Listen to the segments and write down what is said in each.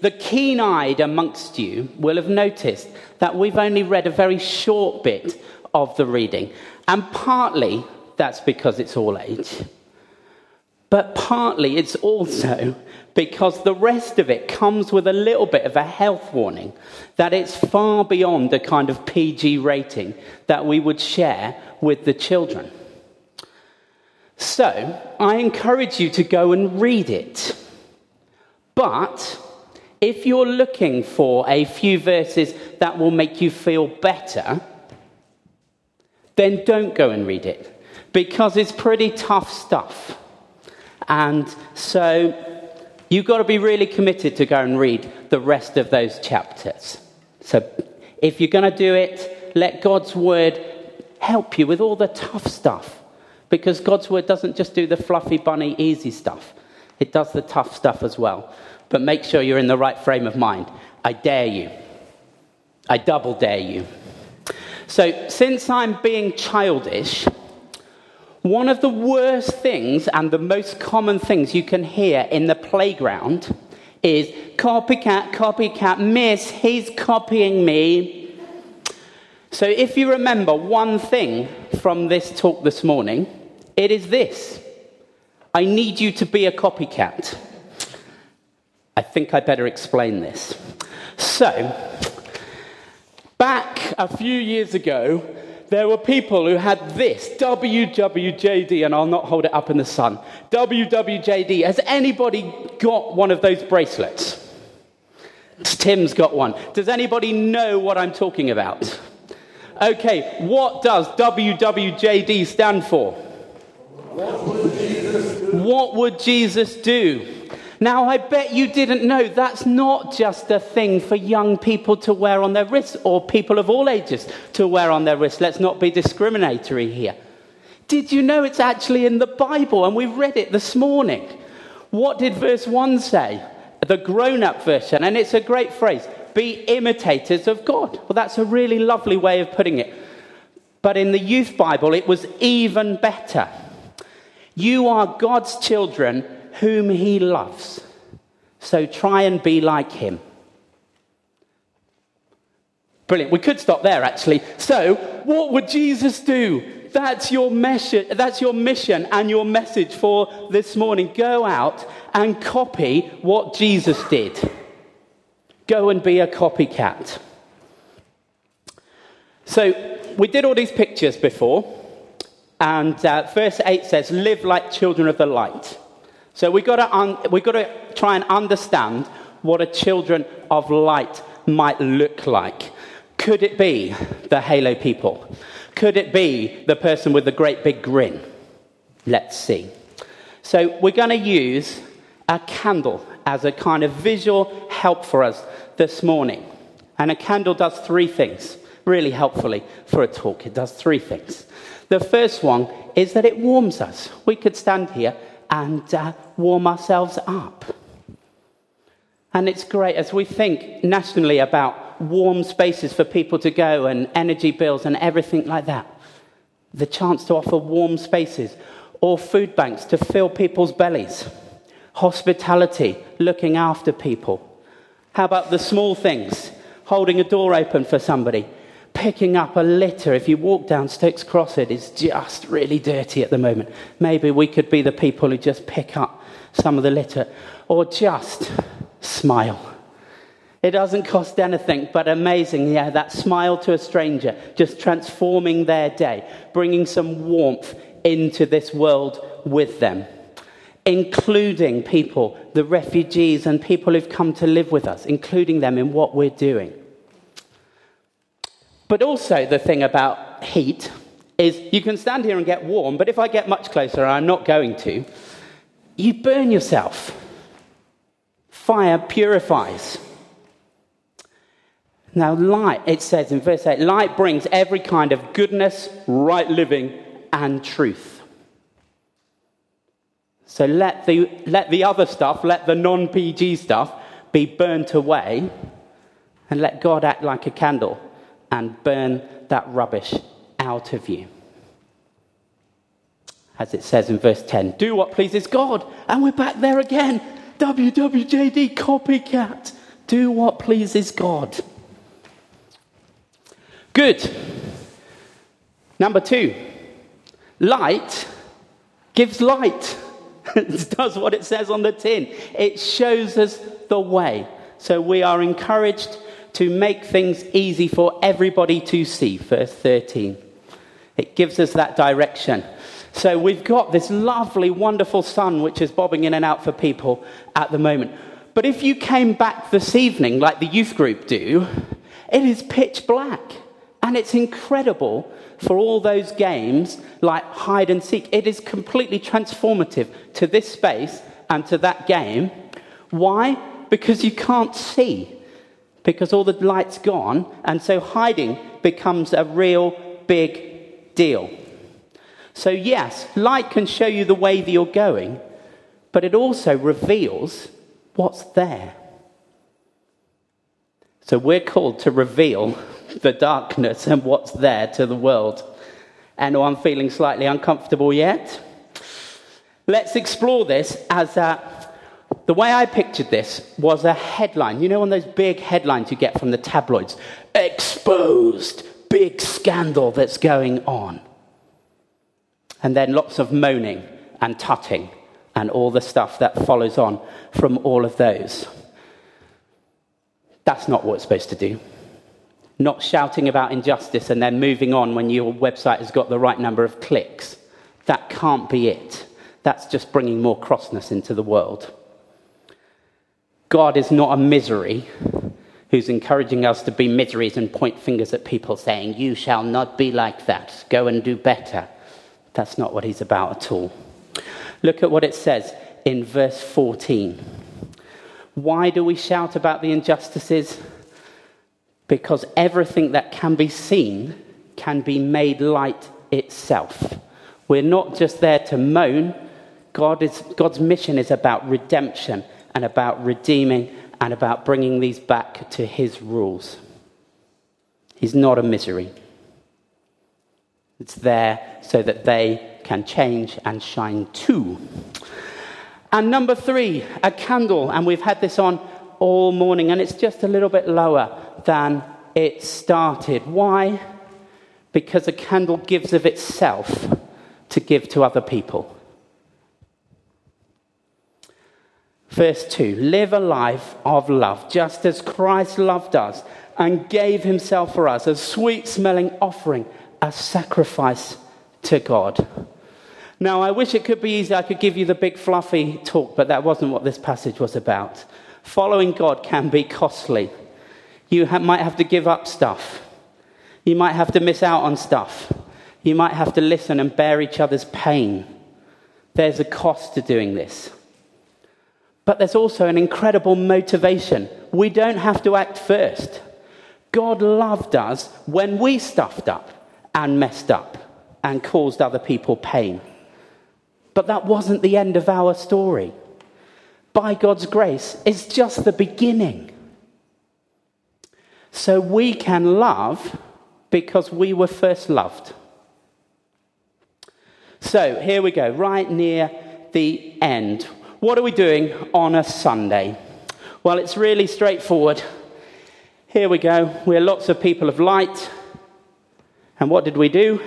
the keen eyed amongst you will have noticed that we've only read a very short bit of the reading. And partly that's because it's all age. But partly it's also because the rest of it comes with a little bit of a health warning that it's far beyond the kind of PG rating that we would share with the children. So I encourage you to go and read it. But if you're looking for a few verses that will make you feel better, then don't go and read it because it's pretty tough stuff. And so you've got to be really committed to go and read the rest of those chapters. So if you're going to do it, let God's word help you with all the tough stuff. Because God's word doesn't just do the fluffy, bunny, easy stuff, it does the tough stuff as well. But make sure you're in the right frame of mind. I dare you. I double dare you. So, since I'm being childish, one of the worst things and the most common things you can hear in the playground is copycat, copycat, miss, he's copying me. So, if you remember one thing from this talk this morning, it is this I need you to be a copycat. I think I better explain this. So, back a few years ago, there were people who had this WWJD, and I'll not hold it up in the sun. WWJD. Has anybody got one of those bracelets? Tim's got one. Does anybody know what I'm talking about? Okay, what does WWJD stand for? What would Jesus do? What would Jesus do? Now, I bet you didn't know that's not just a thing for young people to wear on their wrists or people of all ages to wear on their wrists. Let's not be discriminatory here. Did you know it's actually in the Bible? And we read it this morning. What did verse 1 say? The grown up version. And it's a great phrase be imitators of God. Well, that's a really lovely way of putting it. But in the youth Bible, it was even better. You are God's children whom he loves. So try and be like him. Brilliant. We could stop there actually. So, what would Jesus do? That's your mission, that's your mission and your message for this morning. Go out and copy what Jesus did. Go and be a copycat. So, we did all these pictures before, and uh, verse 8 says, Live like children of the light. So we've got, to un- we've got to try and understand what a children of light might look like. Could it be the halo people? Could it be the person with the great big grin? Let's see. So we're going to use a candle as a kind of visual help for us this morning. And a candle does three things, really helpfully for a talk. It does three things. The first one is that it warms us. We could stand here and uh, warm ourselves up. And it's great as we think nationally about warm spaces for people to go and energy bills and everything like that. The chance to offer warm spaces or food banks to fill people's bellies, hospitality, looking after people. How about the small things? Holding a door open for somebody, picking up a litter. If you walk down Stokes Croft, it is just really dirty at the moment. Maybe we could be the people who just pick up some of the litter or just smile. It doesn't cost anything, but amazing. Yeah, that smile to a stranger, just transforming their day, bringing some warmth into this world with them, including people, the refugees and people who've come to live with us, including them in what we're doing. But also, the thing about heat is you can stand here and get warm, but if I get much closer, I'm not going to, you burn yourself. Fire purifies. Now, light, it says in verse 8, light brings every kind of goodness, right living, and truth. So let the, let the other stuff, let the non PG stuff be burnt away, and let God act like a candle and burn that rubbish out of you. As it says in verse 10, do what pleases God. And we're back there again. WWJD copycat. Do what pleases God. Good. Number two, light gives light. it does what it says on the tin. It shows us the way. So we are encouraged to make things easy for everybody to see. Verse 13. It gives us that direction. So we've got this lovely, wonderful sun which is bobbing in and out for people at the moment. But if you came back this evening, like the youth group do, it is pitch black. And it's incredible for all those games like hide and seek. It is completely transformative to this space and to that game. Why? Because you can't see, because all the light's gone, and so hiding becomes a real big deal. So, yes, light can show you the way that you're going, but it also reveals what's there. So, we're called to reveal the darkness and what's there to the world. And oh, I'm feeling slightly uncomfortable yet. Let's explore this as a, the way I pictured this was a headline. You know, one of those big headlines you get from the tabloids exposed, big scandal that's going on. And then lots of moaning and tutting and all the stuff that follows on from all of those. That's not what it's supposed to do not shouting about injustice and then moving on when your website has got the right number of clicks. That can't be it. That's just bringing more crossness into the world. God is not a misery who's encouraging us to be miseries and point fingers at people saying, You shall not be like that. Go and do better. That's not what he's about at all. Look at what it says in verse 14. Why do we shout about the injustices? because everything that can be seen can be made light itself. We're not just there to moan. God is, God's mission is about redemption and about redeeming and about bringing these back to his rules. He's not a misery. It's there so that they can change and shine too. And number three, a candle. And we've had this on all morning, and it's just a little bit lower than it started. Why? Because a candle gives of itself to give to other people. Verse 2 Live a life of love, just as Christ loved us and gave himself for us, a sweet smelling offering, a sacrifice to God. Now, I wish it could be easy. I could give you the big fluffy talk, but that wasn't what this passage was about. Following God can be costly. You ha- might have to give up stuff. You might have to miss out on stuff. You might have to listen and bear each other's pain. There's a cost to doing this. But there's also an incredible motivation. We don't have to act first. God loved us when we stuffed up and messed up and caused other people pain. But that wasn't the end of our story. By God's grace, it's just the beginning. So we can love because we were first loved. So here we go, right near the end. What are we doing on a Sunday? Well, it's really straightforward. Here we go. We're lots of people of light. And what did we do?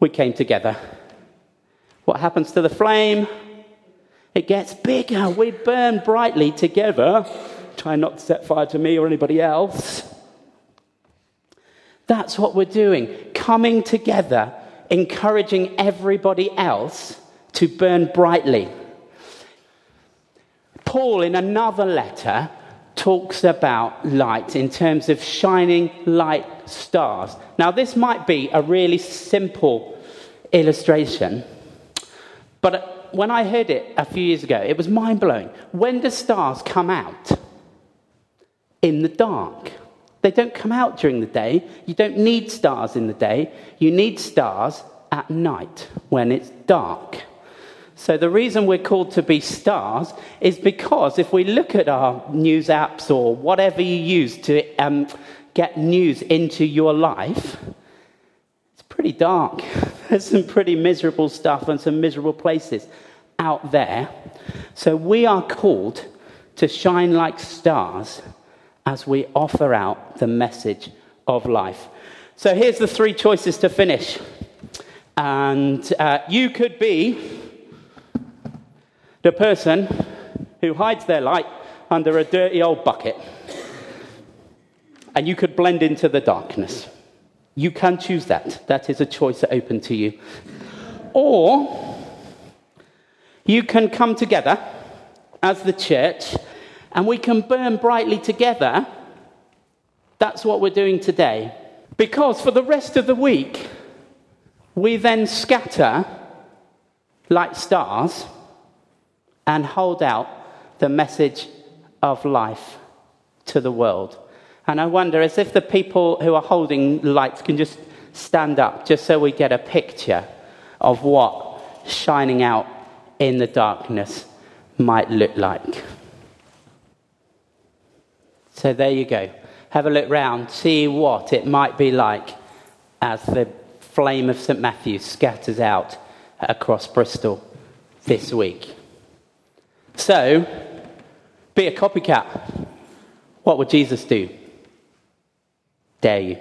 We came together. What happens to the flame? It gets bigger. We burn brightly together try not to set fire to me or anybody else. That's what we're doing. Coming together, encouraging everybody else to burn brightly. Paul, in another letter, talks about light in terms of shining light stars. Now, this might be a really simple illustration, but when I heard it a few years ago, it was mind blowing. When do stars come out? in the dark. They don't come out during the day. You don't need stars in the day. You need stars at night when it's dark. So, the reason we're called to be stars is because if we look at our news apps or whatever you use to um, get news into your life, it's pretty dark. There's some pretty miserable stuff and some miserable places out there. So, we are called to shine like stars as we offer out the message of life. So here's the three choices to finish. And uh, you could be the person who hides their light under a dirty old bucket. And you could blend into the darkness. You can choose that. That is a choice open to you. Or you can come together as the church and we can burn brightly together. That's what we're doing today. Because for the rest of the week, we then scatter like stars and hold out the message of life to the world. And I wonder, as if the people who are holding lights can just stand up, just so we get a picture of what shining out in the darkness might look like. So there you go. Have a look round, see what it might be like as the flame of St. Matthew scatters out across Bristol this week. So, be a copycat. What would Jesus do? Dare you?